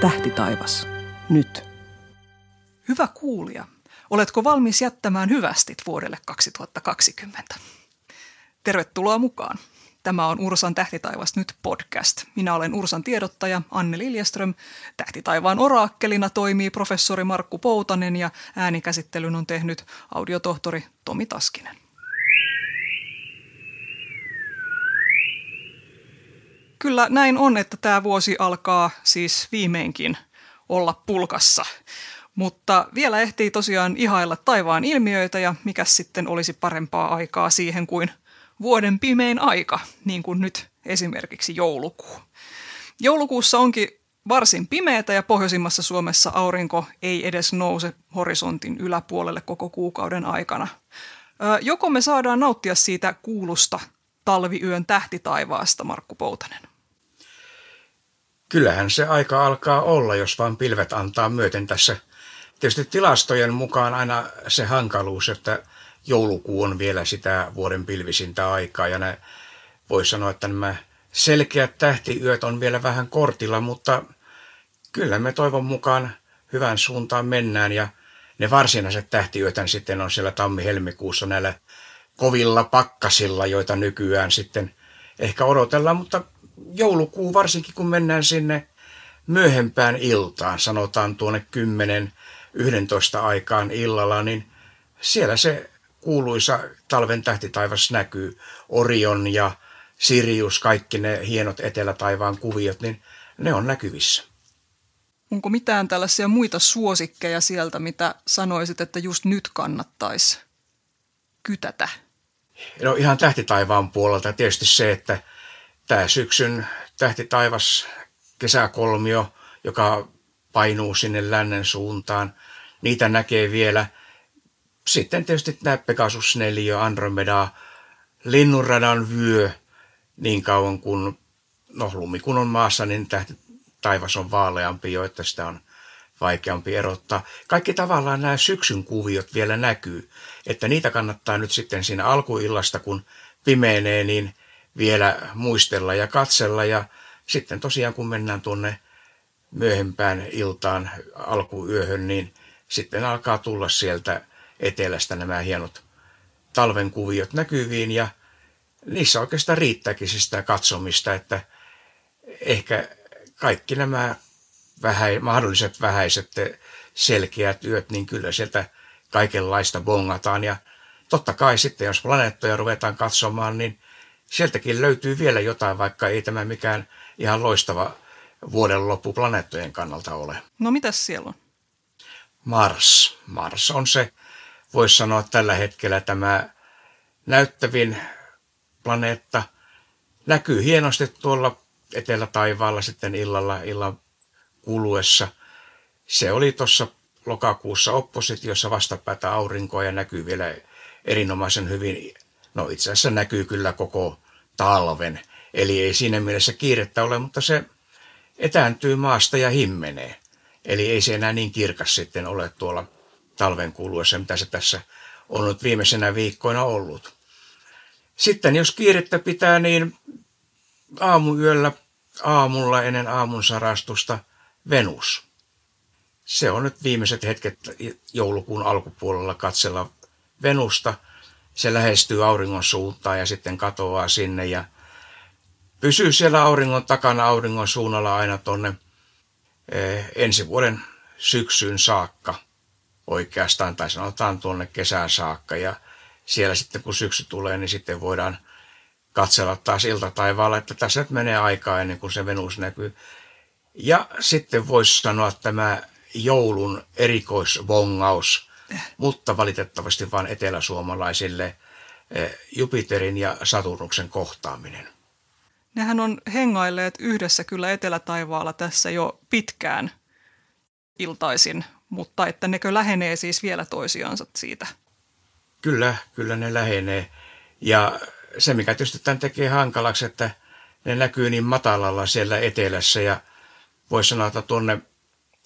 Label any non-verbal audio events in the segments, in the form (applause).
Tähti taivas. Nyt. Hyvä kuulija, oletko valmis jättämään hyvästit vuodelle 2020? Tervetuloa mukaan. Tämä on Ursan Tähtitaivas nyt podcast. Minä olen Ursan tiedottaja Anne Liljeström. Tähtitaivaan oraakkelina toimii professori Markku Poutanen ja äänikäsittelyn on tehnyt audiotohtori Tomi Taskinen. Kyllä näin on, että tämä vuosi alkaa siis viimeinkin olla pulkassa. Mutta vielä ehtii tosiaan ihailla taivaan ilmiöitä ja mikä sitten olisi parempaa aikaa siihen kuin vuoden pimein aika, niin kuin nyt esimerkiksi joulukuu. Joulukuussa onkin varsin pimeätä ja pohjoisimmassa Suomessa aurinko ei edes nouse horisontin yläpuolelle koko kuukauden aikana. Joko me saadaan nauttia siitä kuulusta talviyön tähtitaivaasta, Markku Poutanen? Kyllähän se aika alkaa olla, jos vain pilvet antaa myöten tässä. Tietysti tilastojen mukaan aina se hankaluus, että joulukuu on vielä sitä vuoden pilvisintä aikaa ja ne, voi sanoa, että nämä selkeät tähtiyöt on vielä vähän kortilla, mutta kyllä me toivon mukaan hyvän suuntaan mennään ja ne varsinaiset tähtiyötän sitten on siellä tammi-helmikuussa näillä kovilla pakkasilla, joita nykyään sitten ehkä odotellaan, mutta joulukuu varsinkin kun mennään sinne myöhempään iltaan, sanotaan tuonne 10-11 aikaan illalla, niin siellä se kuuluisa talven tähtitaivas näkyy. Orion ja Sirius, kaikki ne hienot etelätaivaan kuviot, niin ne on näkyvissä. Onko mitään tällaisia muita suosikkeja sieltä, mitä sanoisit, että just nyt kannattaisi kytätä? No ihan tähtitaivaan puolelta tietysti se, että tämä syksyn tähtitaivas kesäkolmio, joka painuu sinne lännen suuntaan, niitä näkee vielä – sitten tietysti tämä Pegasus 4, Andromeda, linnunradan vyö, niin kauan kuin no, lumi kun on maassa, niin tähti, taivas on vaaleampi jo, että sitä on vaikeampi erottaa. Kaikki tavallaan nämä syksyn kuviot vielä näkyy, että niitä kannattaa nyt sitten siinä alkuillasta, kun pimeenee, niin vielä muistella ja katsella. Ja sitten tosiaan kun mennään tuonne myöhempään iltaan alkuyöhön, niin sitten alkaa tulla sieltä etelästä nämä hienot talven kuviot näkyviin ja niissä oikeastaan riittääkin siis sitä katsomista, että ehkä kaikki nämä vähä, mahdolliset vähäiset selkeät yöt, niin kyllä sieltä kaikenlaista bongataan. Ja totta kai sitten, jos planeettoja ruvetaan katsomaan, niin sieltäkin löytyy vielä jotain, vaikka ei tämä mikään ihan loistava vuoden loppu planeettojen kannalta ole. No mitäs siellä on? Mars. Mars on se voisi sanoa tällä hetkellä tämä näyttävin planeetta näkyy hienosti tuolla etelätaivaalla sitten illalla illan kuluessa. Se oli tuossa lokakuussa oppositiossa vastapäätä aurinkoa ja näkyy vielä erinomaisen hyvin. No itse asiassa näkyy kyllä koko talven. Eli ei siinä mielessä kiirettä ole, mutta se etääntyy maasta ja himmenee. Eli ei se enää niin kirkas sitten ole tuolla talven kuluessa, mitä se tässä on nyt viimeisenä viikkoina ollut. Sitten jos kiirettä pitää, niin aamuyöllä aamulla ennen aamun sarastusta Venus. Se on nyt viimeiset hetket joulukuun alkupuolella katsella Venusta. Se lähestyy auringon suuntaan ja sitten katoaa sinne ja pysyy siellä auringon takana auringon suunnalla aina tonne eh, ensi vuoden syksyyn saakka – oikeastaan, tai sanotaan tuonne kesään saakka. Ja siellä sitten kun syksy tulee, niin sitten voidaan katsella taas iltataivaalla, että tässä nyt menee aikaa ennen kuin se Venus näkyy. Ja sitten voisi sanoa tämä joulun erikoisvongaus, mutta valitettavasti vain eteläsuomalaisille eh, Jupiterin ja Saturnuksen kohtaaminen. Nehän on hengailleet yhdessä kyllä etelätaivaalla tässä jo pitkään iltaisin mutta että nekö lähenee siis vielä toisiansa siitä? Kyllä, kyllä ne lähenee. Ja se, mikä tietysti tämän tekee hankalaksi, että ne näkyy niin matalalla siellä etelässä ja voi sanoa, että tuonne,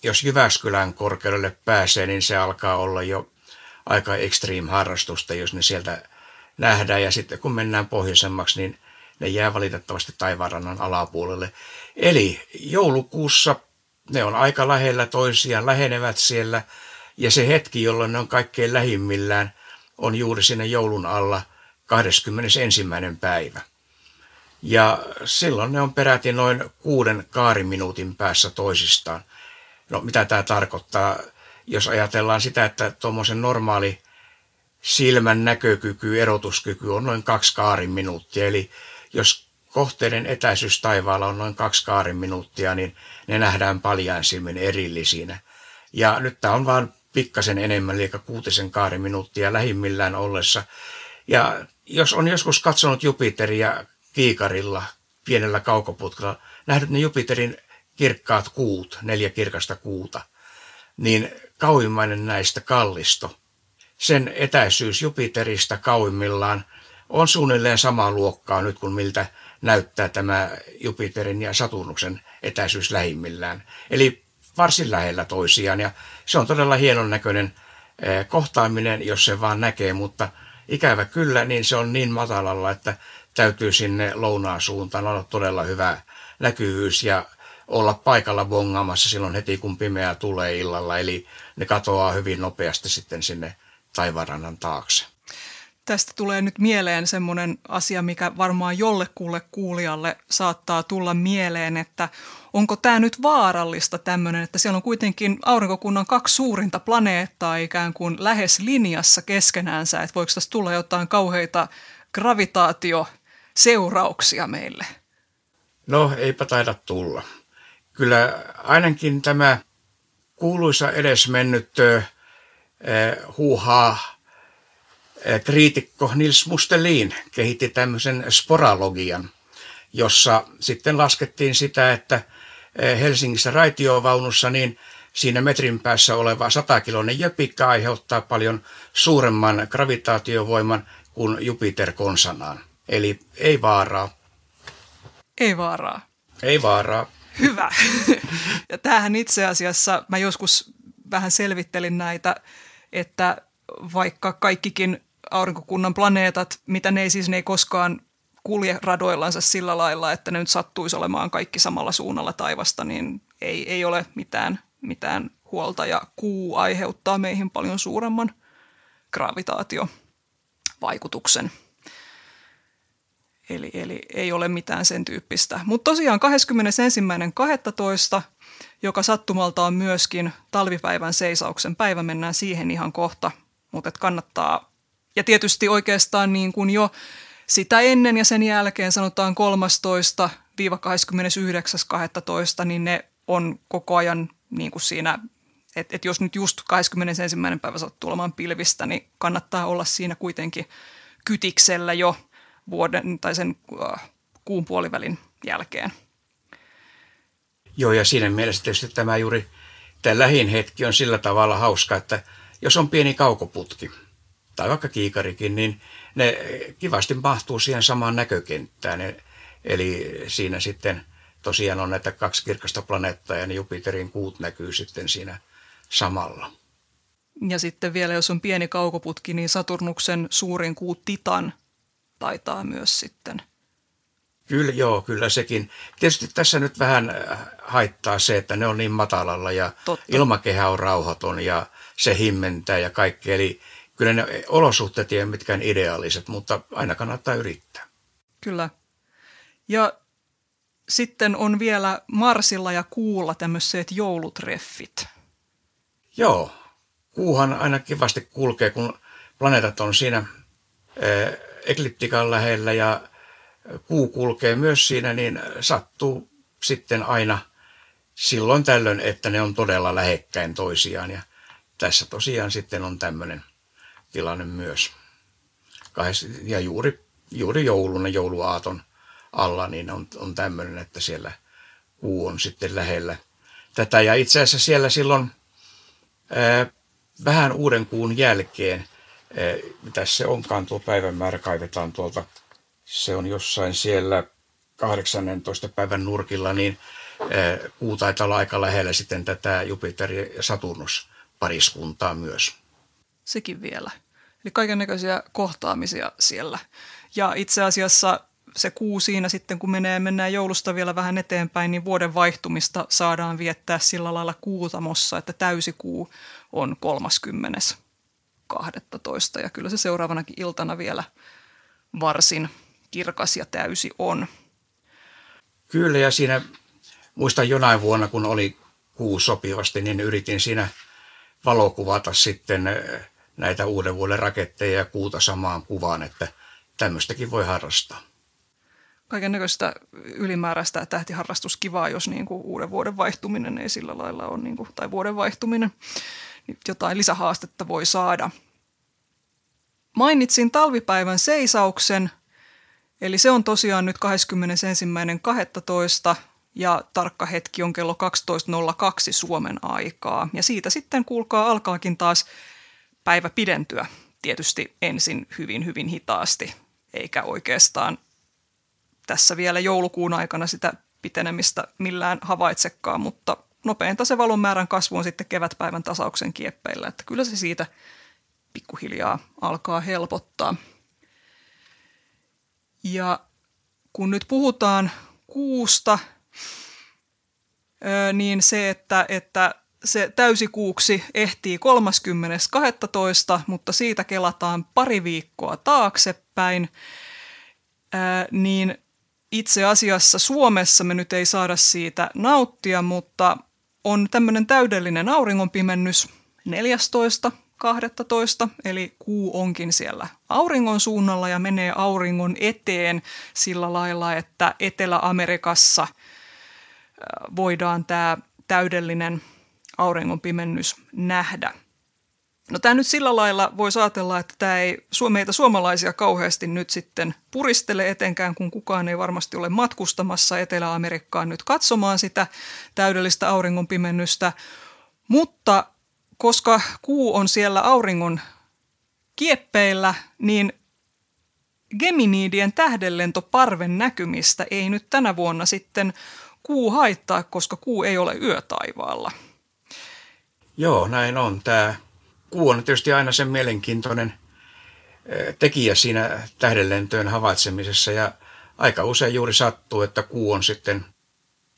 jos Jyväskylän korkeudelle pääsee, niin se alkaa olla jo aika extreme harrastusta, jos ne sieltä nähdään. Ja sitten kun mennään pohjoisemmaksi, niin ne jää valitettavasti taivaanrannan alapuolelle. Eli joulukuussa ne on aika lähellä toisiaan, lähenevät siellä, ja se hetki, jolloin ne on kaikkein lähimmillään, on juuri sinne joulun alla 21. päivä. Ja silloin ne on peräti noin kuuden kaariminuutin päässä toisistaan. No mitä tämä tarkoittaa? Jos ajatellaan sitä, että tuommoisen normaali silmän näkökyky, erotuskyky on noin kaksi kaariminuuttia. Eli jos kohteiden etäisyys taivaalla on noin kaksi kaariminuuttia, niin ne nähdään paljain silmin erillisinä. Ja nyt tämä on vain pikkasen enemmän, eli kuutisen kaariminuuttia lähimmillään ollessa. Ja jos on joskus katsonut Jupiteria kiikarilla, pienellä kaukoputkella, nähnyt ne Jupiterin kirkkaat kuut, neljä kirkasta kuuta, niin kauimmainen näistä kallisto, sen etäisyys Jupiterista kauimmillaan on suunnilleen samaa luokkaa nyt kuin miltä näyttää tämä Jupiterin ja Saturnuksen etäisyys lähimmillään. Eli varsin lähellä toisiaan ja se on todella hienon näköinen eh, kohtaaminen, jos se vaan näkee, mutta ikävä kyllä, niin se on niin matalalla, että täytyy sinne lounaan suuntaan olla todella hyvä näkyvyys ja olla paikalla bongaamassa silloin heti, kun pimeää tulee illalla. Eli ne katoaa hyvin nopeasti sitten sinne taivarannan taakse. Tästä tulee nyt mieleen semmoinen asia, mikä varmaan jollekulle kuulijalle saattaa tulla mieleen, että onko tämä nyt vaarallista tämmöinen, että siellä on kuitenkin aurinkokunnan kaksi suurinta planeettaa ikään kuin lähes linjassa keskenäänsä, että voiko tässä tulla jotain kauheita gravitaatioseurauksia meille? No, eipä taida tulla. Kyllä ainakin tämä kuuluisa edesmennyt äh, huuhaa kriitikko Nils Mustelin kehitti tämmöisen sporalogian, jossa sitten laskettiin sitä, että Helsingissä raitiovaunussa niin siinä metrin päässä oleva 100-kiloinen jöpikka aiheuttaa paljon suuremman gravitaatiovoiman kuin Jupiter konsanaan. Eli ei vaaraa. Ei vaaraa. Ei vaaraa. Hyvä. (laughs) Ja tämähän itse asiassa, mä joskus vähän selvittelin näitä, että vaikka kaikkikin aurinkokunnan planeetat, mitä ne ei siis ne ei koskaan kulje radoillansa sillä lailla, että ne nyt sattuisi olemaan kaikki samalla suunnalla taivasta, niin ei, ei ole mitään, mitään huolta ja kuu aiheuttaa meihin paljon suuremman gravitaatiovaikutuksen. Eli, eli ei ole mitään sen tyyppistä. Mutta tosiaan 21.12., joka sattumalta on myöskin talvipäivän seisauksen päivä, mennään siihen ihan kohta, mutta kannattaa ja tietysti oikeastaan niin kuin jo sitä ennen ja sen jälkeen sanotaan 13-29.12, niin ne on koko ajan niin kuin siinä, että et jos nyt just 21. päivä sattuu olemaan pilvistä, niin kannattaa olla siinä kuitenkin kytiksellä jo vuoden tai sen äh, kuun puolivälin jälkeen. Joo, ja siinä mielessä tietysti tämä juuri tämä lähin hetki on sillä tavalla hauska, että jos on pieni kaukoputki – tai vaikka kiikarikin, niin ne kivasti mahtuu siihen samaan näkökenttään. Eli siinä sitten tosiaan on näitä kaksi kirkasta planeettaa ja ne Jupiterin kuut näkyy sitten siinä samalla. Ja sitten vielä, jos on pieni kaukoputki, niin Saturnuksen suurin kuu Titan taitaa myös sitten. Kyllä, joo, kyllä sekin. Tietysti tässä nyt vähän äh, haittaa se, että ne on niin matalalla ja Totta. ilmakehä on rauhaton ja se himmentää ja kaikki. Eli kyllä ne olosuhteet ei ole mitkään ideaaliset, mutta aina kannattaa yrittää. Kyllä. Ja sitten on vielä Marsilla ja Kuulla tämmöiset joulutreffit. Joo, kuuhan aina kivasti kulkee, kun planeetat on siinä ekliptikan lähellä ja kuu kulkee myös siinä, niin sattuu sitten aina silloin tällöin, että ne on todella lähekkäin toisiaan. Ja tässä tosiaan sitten on tämmöinen tilanne myös. Ja juuri, juuri joulun ja jouluaaton alla niin on, on tämmöinen, että siellä kuu on sitten lähellä tätä. Ja itse asiassa siellä silloin ää, vähän uuden kuun jälkeen, mitä se onkaan tuo päivämäärä, kaivetaan tuolta, se on jossain siellä 18. päivän nurkilla, niin kuu taitaa olla aika lähellä sitten tätä Jupiter ja Saturnus pariskuntaa myös. Sekin vielä. Eli kaiken näköisiä kohtaamisia siellä. Ja itse asiassa se kuu siinä sitten, kun menee, mennään joulusta vielä vähän eteenpäin, niin vuoden vaihtumista saadaan viettää sillä lailla kuutamossa, että täysikuu on 30. 12. Ja kyllä se seuraavanakin iltana vielä varsin kirkas ja täysi on. Kyllä, ja siinä muistan jonain vuonna, kun oli kuu sopivasti, niin yritin siinä valokuvata sitten näitä uuden vuoden raketteja ja kuuta samaan kuvaan, että tämmöistäkin voi harrastaa. Kaiken näköistä ylimääräistä tähtiharrastuskivaa, jos niin kuin uuden vuoden vaihtuminen ei sillä lailla ole, niin kuin, tai vuoden vaihtuminen, jotain lisähaastetta voi saada. Mainitsin talvipäivän seisauksen, eli se on tosiaan nyt 21.12. ja tarkka hetki on kello 12.02 Suomen aikaa. Ja siitä sitten kuulkaa alkaakin taas päivä pidentyä tietysti ensin hyvin hyvin hitaasti, eikä oikeastaan tässä vielä joulukuun aikana sitä pitenemistä millään havaitsekaan, mutta nopeinta se valon määrän kasvu on sitten kevätpäivän tasauksen kieppeillä, että kyllä se siitä pikkuhiljaa alkaa helpottaa. Ja kun nyt puhutaan kuusta, niin se, että, että se täysikuuksi ehtii 30.12., mutta siitä kelataan pari viikkoa taaksepäin, niin itse asiassa Suomessa me nyt ei saada siitä nauttia, mutta on tämmöinen täydellinen auringonpimennys 14. 12, eli kuu onkin siellä auringon suunnalla ja menee auringon eteen sillä lailla, että Etelä-Amerikassa voidaan tämä täydellinen auringonpimennys nähdä. No tämä nyt sillä lailla voi ajatella, että tämä ei meitä suomalaisia kauheasti nyt sitten puristele etenkään, kun kukaan ei varmasti ole matkustamassa Etelä-Amerikkaan nyt katsomaan sitä täydellistä auringonpimennystä. Mutta koska kuu on siellä auringon kieppeillä, niin Geminiidien tähdenlentoparven näkymistä ei nyt tänä vuonna sitten kuu haittaa, koska kuu ei ole yötaivaalla. Joo, näin on. Tämä kuu on tietysti aina sen mielenkiintoinen tekijä siinä tähdenlentojen havaitsemisessa. Ja aika usein juuri sattuu, että kuu on sitten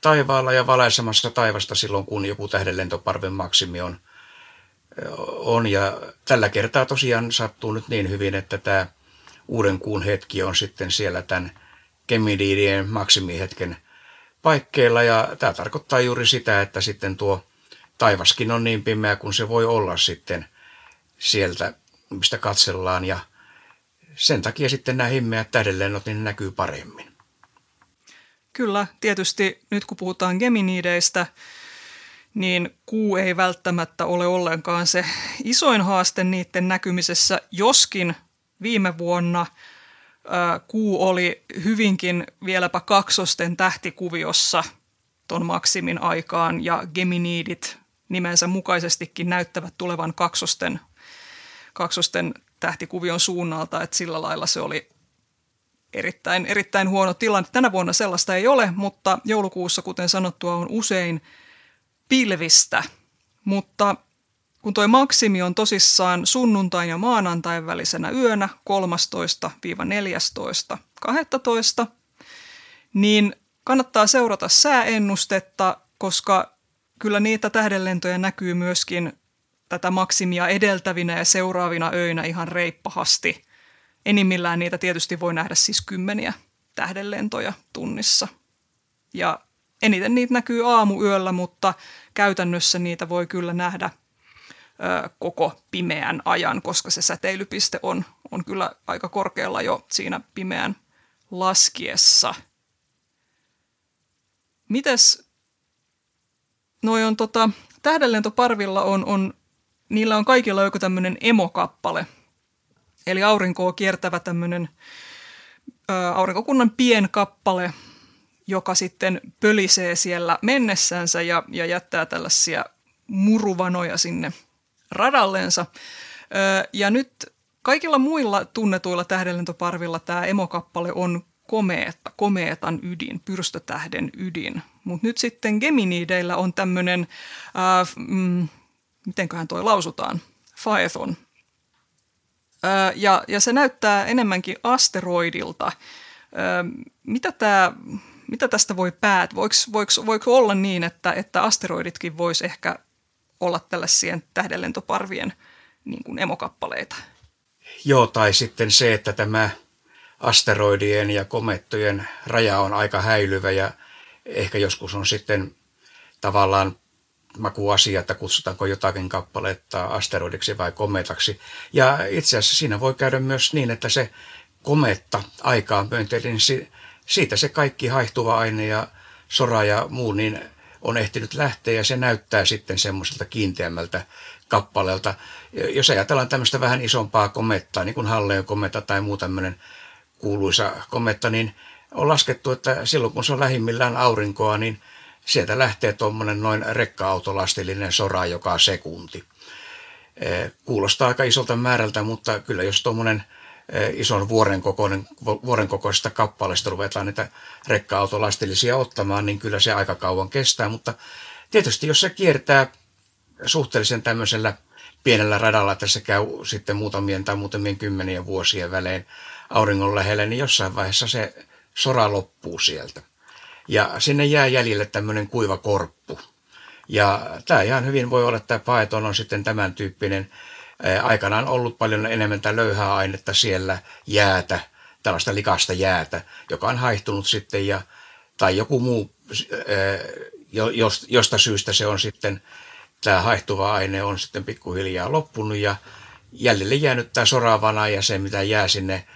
taivaalla ja valaisemassa taivasta silloin, kun joku tähdenlentoparven maksimi on, on. Ja tällä kertaa tosiaan sattuu nyt niin hyvin, että tämä uuden kuun hetki on sitten siellä tämän Gemididien maksimihetken paikkeilla. Ja tämä tarkoittaa juuri sitä, että sitten tuo taivaskin on niin pimeä kuin se voi olla sitten sieltä, mistä katsellaan ja sen takia sitten nämä himmeät tähdenlennot niin näkyy paremmin. Kyllä, tietysti nyt kun puhutaan Geminideistä, niin kuu ei välttämättä ole ollenkaan se isoin haaste niiden näkymisessä, joskin viime vuonna kuu oli hyvinkin vieläpä kaksosten tähtikuviossa ton maksimin aikaan ja Geminidit nimensä mukaisestikin näyttävät tulevan kaksosten, kaksosten tähtikuvion suunnalta, että sillä lailla se oli erittäin, erittäin huono tilanne. Tänä vuonna sellaista ei ole, mutta joulukuussa, kuten sanottua, on usein pilvistä. Mutta kun tuo maksimi on tosissaan sunnuntain ja maanantain välisenä yönä 13-14.12, niin kannattaa seurata sääennustetta, koska kyllä niitä tähdenlentoja näkyy myöskin tätä maksimia edeltävinä ja seuraavina öinä ihan reippahasti. Enimmillään niitä tietysti voi nähdä siis kymmeniä tähdenlentoja tunnissa. Ja eniten niitä näkyy aamuyöllä, mutta käytännössä niitä voi kyllä nähdä ö, koko pimeän ajan, koska se säteilypiste on, on kyllä aika korkealla jo siinä pimeän laskiessa. Mites noi on tota, tähdenlentoparvilla on, on, niillä on kaikilla joku tämmöinen emokappale. Eli aurinkoa kiertävä tämmöinen aurinkokunnan pienkappale, joka sitten pölisee siellä mennessänsä ja, ja jättää tällaisia muruvanoja sinne radallensa. Ö, ja nyt kaikilla muilla tunnetuilla tähdenlentoparvilla tämä emokappale on komeeta, komeetan ydin, pyrstötähden ydin. Mutta nyt sitten Geminideillä on tämmöinen, äh, mm, mitenköhän toi lausutaan, Phaethon. Ja, ja se näyttää enemmänkin asteroidilta, Mitä, tämä, mitä tästä voi päät? Voiko, voiko, voiko olla niin, että, että asteroiditkin voisi ehkä olla tällaisien tähdenlentoparvien niin kuin emokappaleita? Joo, tai sitten se, että tämä asteroidien ja komettojen raja on aika häilyvä ja ehkä joskus on sitten tavallaan makuasia, että kutsutaanko jotakin kappaletta asteroidiksi vai kometaksi. Ja itse asiassa siinä voi käydä myös niin, että se kometta aikaan myönteinen, niin siitä se kaikki haihtuva aine ja sora ja muu niin on ehtinyt lähteä ja se näyttää sitten semmoiselta kiinteämmältä kappaleelta. Jos ajatellaan tämmöistä vähän isompaa komettaa, niin kuin Halleen kometta tai muu tämmöinen kuuluisa kometta, niin on laskettu, että silloin kun se on lähimmillään aurinkoa, niin sieltä lähtee tuommoinen noin rekka-autolastillinen sora joka sekunti. Kuulostaa aika isolta määrältä, mutta kyllä jos tuommoinen ison vuoren, kokoinen, vuoren kokoisesta kappaleesta ruvetaan niitä rekka-autolastillisia ottamaan, niin kyllä se aika kauan kestää. Mutta tietysti jos se kiertää suhteellisen tämmöisellä pienellä radalla, että se käy sitten muutamien tai muutamien kymmenien vuosien välein auringon lähellä, niin jossain vaiheessa se sora loppuu sieltä. Ja sinne jää jäljelle tämmöinen kuiva korppu. Ja tämä ihan hyvin voi olla, että tämä paeton on sitten tämän tyyppinen aikanaan ollut paljon enemmän tätä löyhää ainetta siellä, jäätä, tällaista likasta jäätä, joka on haihtunut sitten ja, tai joku muu, josta syystä se on sitten, tämä haihtuva aine on sitten pikkuhiljaa loppunut ja jäljelle jäänyt tämä soravana ja se, mitä jää sinne,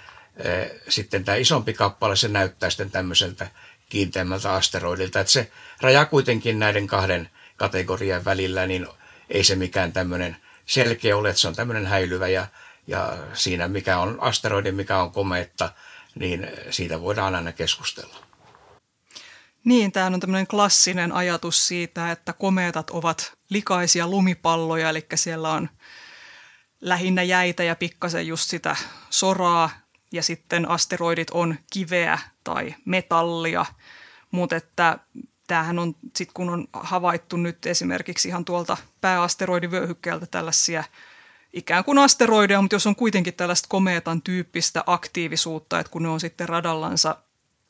sitten tämä isompi kappale, se näyttää sitten tämmöiseltä kiinteämmältä asteroidilta. Että se raja kuitenkin näiden kahden kategorian välillä, niin ei se mikään tämmöinen selkeä ole, että se on tämmöinen häilyvä ja, ja siinä mikä on asteroidi, mikä on kometta, niin siitä voidaan aina keskustella. Niin, tämä on tämmöinen klassinen ajatus siitä, että komeetat ovat likaisia lumipalloja, eli siellä on lähinnä jäitä ja pikkasen just sitä soraa, ja sitten asteroidit on kiveä tai metallia, mutta että tämähän on, sit kun on havaittu nyt esimerkiksi ihan tuolta pääasteroidivyöhykkeeltä tällaisia ikään kuin asteroideja, mutta jos on kuitenkin tällaista komeetan tyyppistä aktiivisuutta, että kun ne on sitten radallansa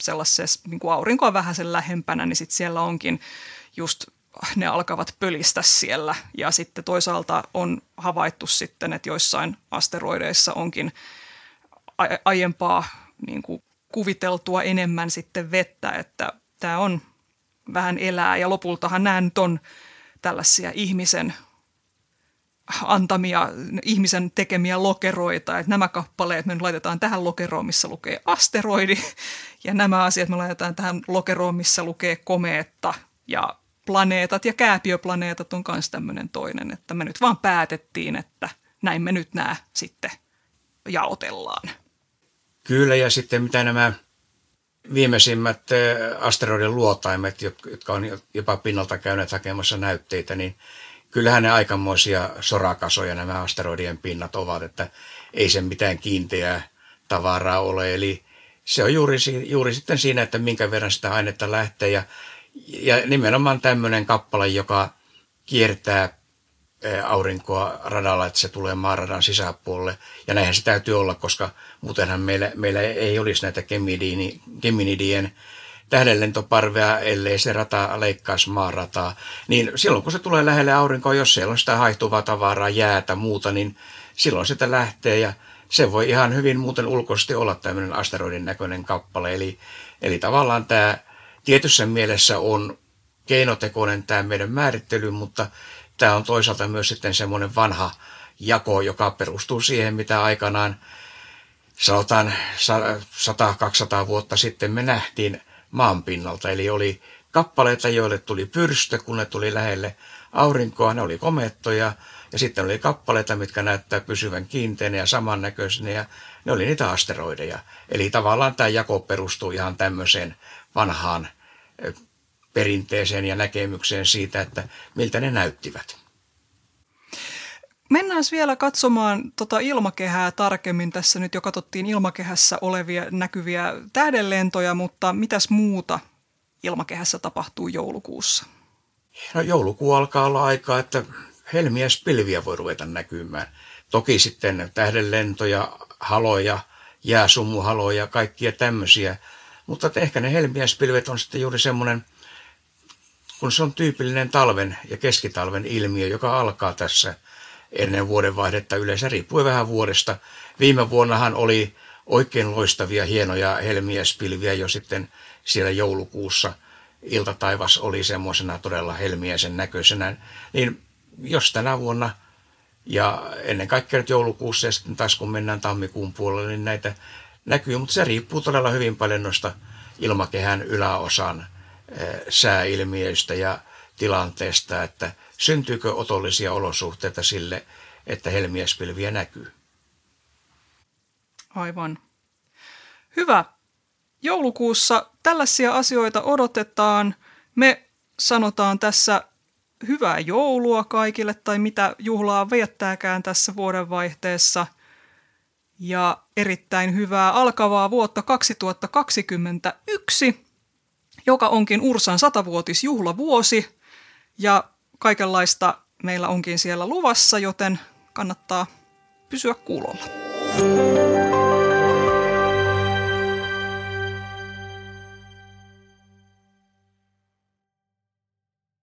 sellaisessa niin kuin aurinkoa vähän sen lähempänä, niin sitten siellä onkin just ne alkavat pölistä siellä. Ja sitten toisaalta on havaittu sitten, että joissain asteroideissa onkin aiempaa niin kuin kuviteltua enemmän sitten vettä, että tämä on vähän elää ja lopultahan nämä nyt on tällaisia ihmisen antamia, ihmisen tekemiä lokeroita, että nämä kappaleet me laitetaan tähän lokeroon, missä lukee asteroidi, ja nämä asiat me laitetaan tähän lokeroon, missä lukee komeetta, ja planeetat ja kääpiöplaneetat on myös tämmöinen toinen, että me nyt vaan päätettiin, että näin me nyt nämä sitten jaotellaan. Kyllä, ja sitten mitä nämä viimeisimmät eh, asteroidin luotaimet, jotka on jopa pinnalta käyneet hakemassa näytteitä, niin kyllähän ne aikamoisia sorakasoja nämä asteroidien pinnat ovat, että ei se mitään kiinteää tavaraa ole. Eli se on juuri, juuri sitten siinä, että minkä verran sitä ainetta lähtee. Ja, ja nimenomaan tämmöinen kappale, joka kiertää aurinkoa radalla, että se tulee maaradan sisäpuolelle. Ja näinhän se täytyy olla, koska muutenhan meillä, meillä ei olisi näitä geminidien tähdenlentoparvea, ellei se rata leikkaisi maarataa. Niin silloin kun se tulee lähelle aurinkoa, jos siellä on sitä haihtuvaa tavaraa, jäätä, muuta, niin silloin sitä lähtee ja se voi ihan hyvin muuten ulkoisesti olla tämmöinen asteroidin näköinen kappale. Eli, eli tavallaan tämä tietyssä mielessä on keinotekoinen tämä meidän määrittely, mutta tämä on toisaalta myös sitten semmoinen vanha jako, joka perustuu siihen, mitä aikanaan sanotaan 100-200 vuotta sitten me nähtiin maanpinnalta. Eli oli kappaleita, joille tuli pyrstö, kun ne tuli lähelle aurinkoa, ne oli komettoja, ja sitten oli kappaleita, mitkä näyttää pysyvän kiinteänä ja samannäköisenä, ja ne oli niitä asteroideja. Eli tavallaan tämä jako perustuu ihan tämmöiseen vanhaan perinteeseen ja näkemykseen siitä, että miltä ne näyttivät. Mennään vielä katsomaan tota ilmakehää tarkemmin. Tässä nyt jo katsottiin ilmakehässä olevia näkyviä tähdenlentoja, mutta mitäs muuta ilmakehässä tapahtuu joulukuussa? No joulukuu alkaa olla aikaa, että helmiä pilviä voi ruveta näkymään. Toki sitten tähdenlentoja, haloja jääsummuhaloja ja kaikkia tämmöisiä. Mutta ehkä ne helmiäispilvet on sitten juuri semmoinen, kun se on tyypillinen talven ja keskitalven ilmiö, joka alkaa tässä ennen vuodenvaihdetta yleensä, riippuen vähän vuodesta. Viime vuonnahan oli oikein loistavia, hienoja helmiäispilviä jo sitten siellä joulukuussa. Iltataivas oli semmoisena todella helmiäisen näköisenä. Niin jos tänä vuonna ja ennen kaikkea nyt joulukuussa ja sitten taas kun mennään tammikuun puolelle, niin näitä näkyy, mutta se riippuu todella hyvin paljon noista ilmakehän yläosan sääilmiöistä ja tilanteesta, että syntyykö otollisia olosuhteita sille, että helmiäspilviä näkyy. Aivan. Hyvä. Joulukuussa tällaisia asioita odotetaan. Me sanotaan tässä hyvää joulua kaikille tai mitä juhlaa viettääkään tässä vuodenvaihteessa. Ja erittäin hyvää alkavaa vuotta 2021, joka onkin Ursan satavuotisjuhlavuosi. Ja kaikenlaista meillä onkin siellä luvassa, joten kannattaa pysyä kuulolla.